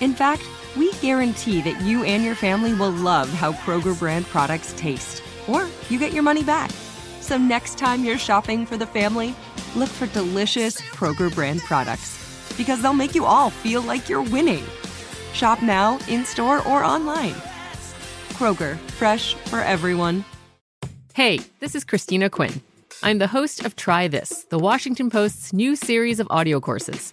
In fact, we guarantee that you and your family will love how Kroger brand products taste, or you get your money back. So next time you're shopping for the family, look for delicious Kroger brand products because they'll make you all feel like you're winning. Shop now, in store, or online. Kroger, fresh for everyone. Hey, this is Christina Quinn. I'm the host of Try This, the Washington Post's new series of audio courses.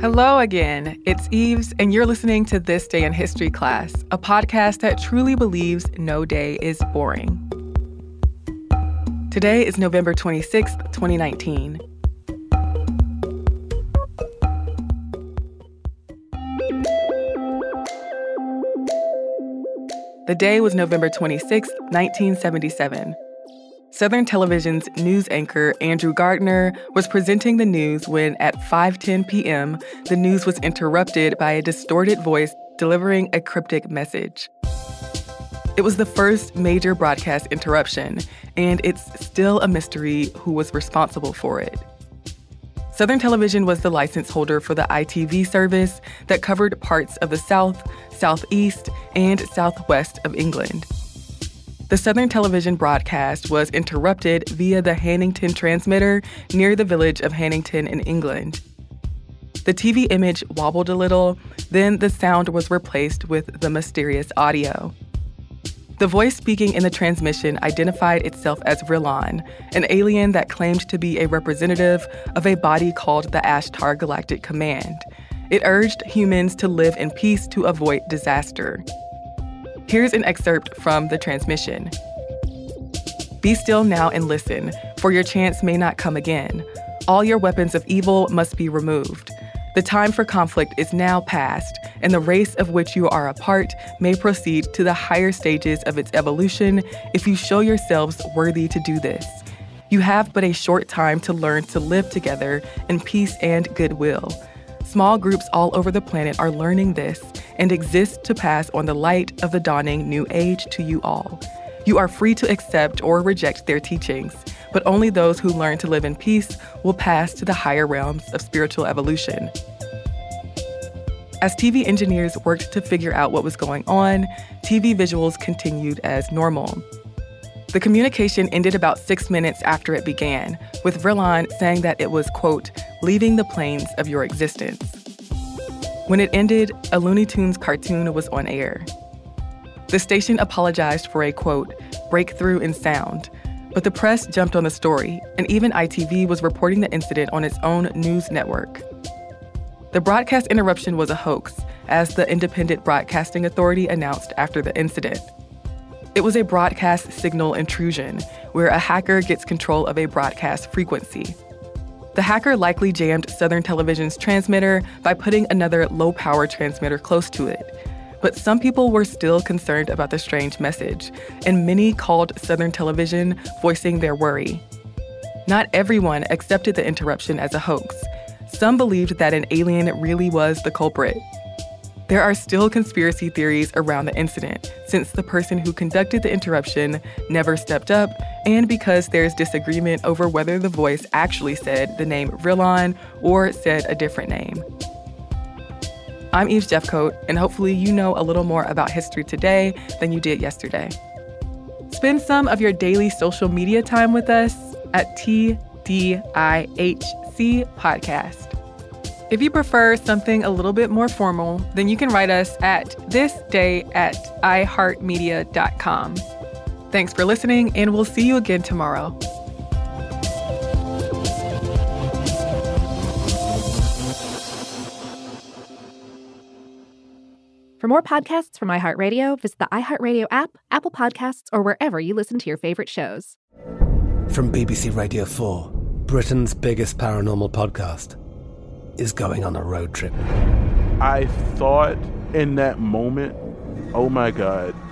Hello again. It's Eves, and you're listening to This Day in History class, a podcast that truly believes no day is boring. Today is November 26th, 2019. The day was November 26, 1977. Southern Television's news anchor Andrew Gardner was presenting the news when at 5:10 p.m. the news was interrupted by a distorted voice delivering a cryptic message. It was the first major broadcast interruption, and it's still a mystery who was responsible for it. Southern Television was the license holder for the ITV service that covered parts of the South, Southeast, and Southwest of England. The Southern Television broadcast was interrupted via the Hannington transmitter near the village of Hannington in England. The TV image wobbled a little, then the sound was replaced with the mysterious audio. The voice speaking in the transmission identified itself as Vrillon, an alien that claimed to be a representative of a body called the Ashtar Galactic Command. It urged humans to live in peace to avoid disaster. Here's an excerpt from the transmission Be still now and listen, for your chance may not come again. All your weapons of evil must be removed. The time for conflict is now past, and the race of which you are a part may proceed to the higher stages of its evolution if you show yourselves worthy to do this. You have but a short time to learn to live together in peace and goodwill. Small groups all over the planet are learning this and exist to pass on the light of the dawning new age to you all. You are free to accept or reject their teachings, but only those who learn to live in peace will pass to the higher realms of spiritual evolution. As TV engineers worked to figure out what was going on, TV visuals continued as normal. The communication ended about six minutes after it began, with Vrillon saying that it was, quote, leaving the planes of your existence. When it ended, a Looney Tunes cartoon was on air. The station apologized for a, quote, breakthrough in sound, but the press jumped on the story, and even ITV was reporting the incident on its own news network. The broadcast interruption was a hoax, as the Independent Broadcasting Authority announced after the incident. It was a broadcast signal intrusion, where a hacker gets control of a broadcast frequency. The hacker likely jammed Southern Television's transmitter by putting another low power transmitter close to it. But some people were still concerned about the strange message, and many called Southern Television, voicing their worry. Not everyone accepted the interruption as a hoax. Some believed that an alien really was the culprit. There are still conspiracy theories around the incident, since the person who conducted the interruption never stepped up, and because there's disagreement over whether the voice actually said the name Vrillon or said a different name. I'm Eve Jeffcoat, and hopefully you know a little more about history today than you did yesterday. Spend some of your daily social media time with us at TDIHC Podcast. If you prefer something a little bit more formal, then you can write us at thisday at iheartmedia.com. Thanks for listening, and we'll see you again tomorrow. For more podcasts from iHeartRadio, visit the iHeartRadio app, Apple Podcasts, or wherever you listen to your favorite shows. From BBC Radio 4, Britain's biggest paranormal podcast is going on a road trip. I thought in that moment, oh my God,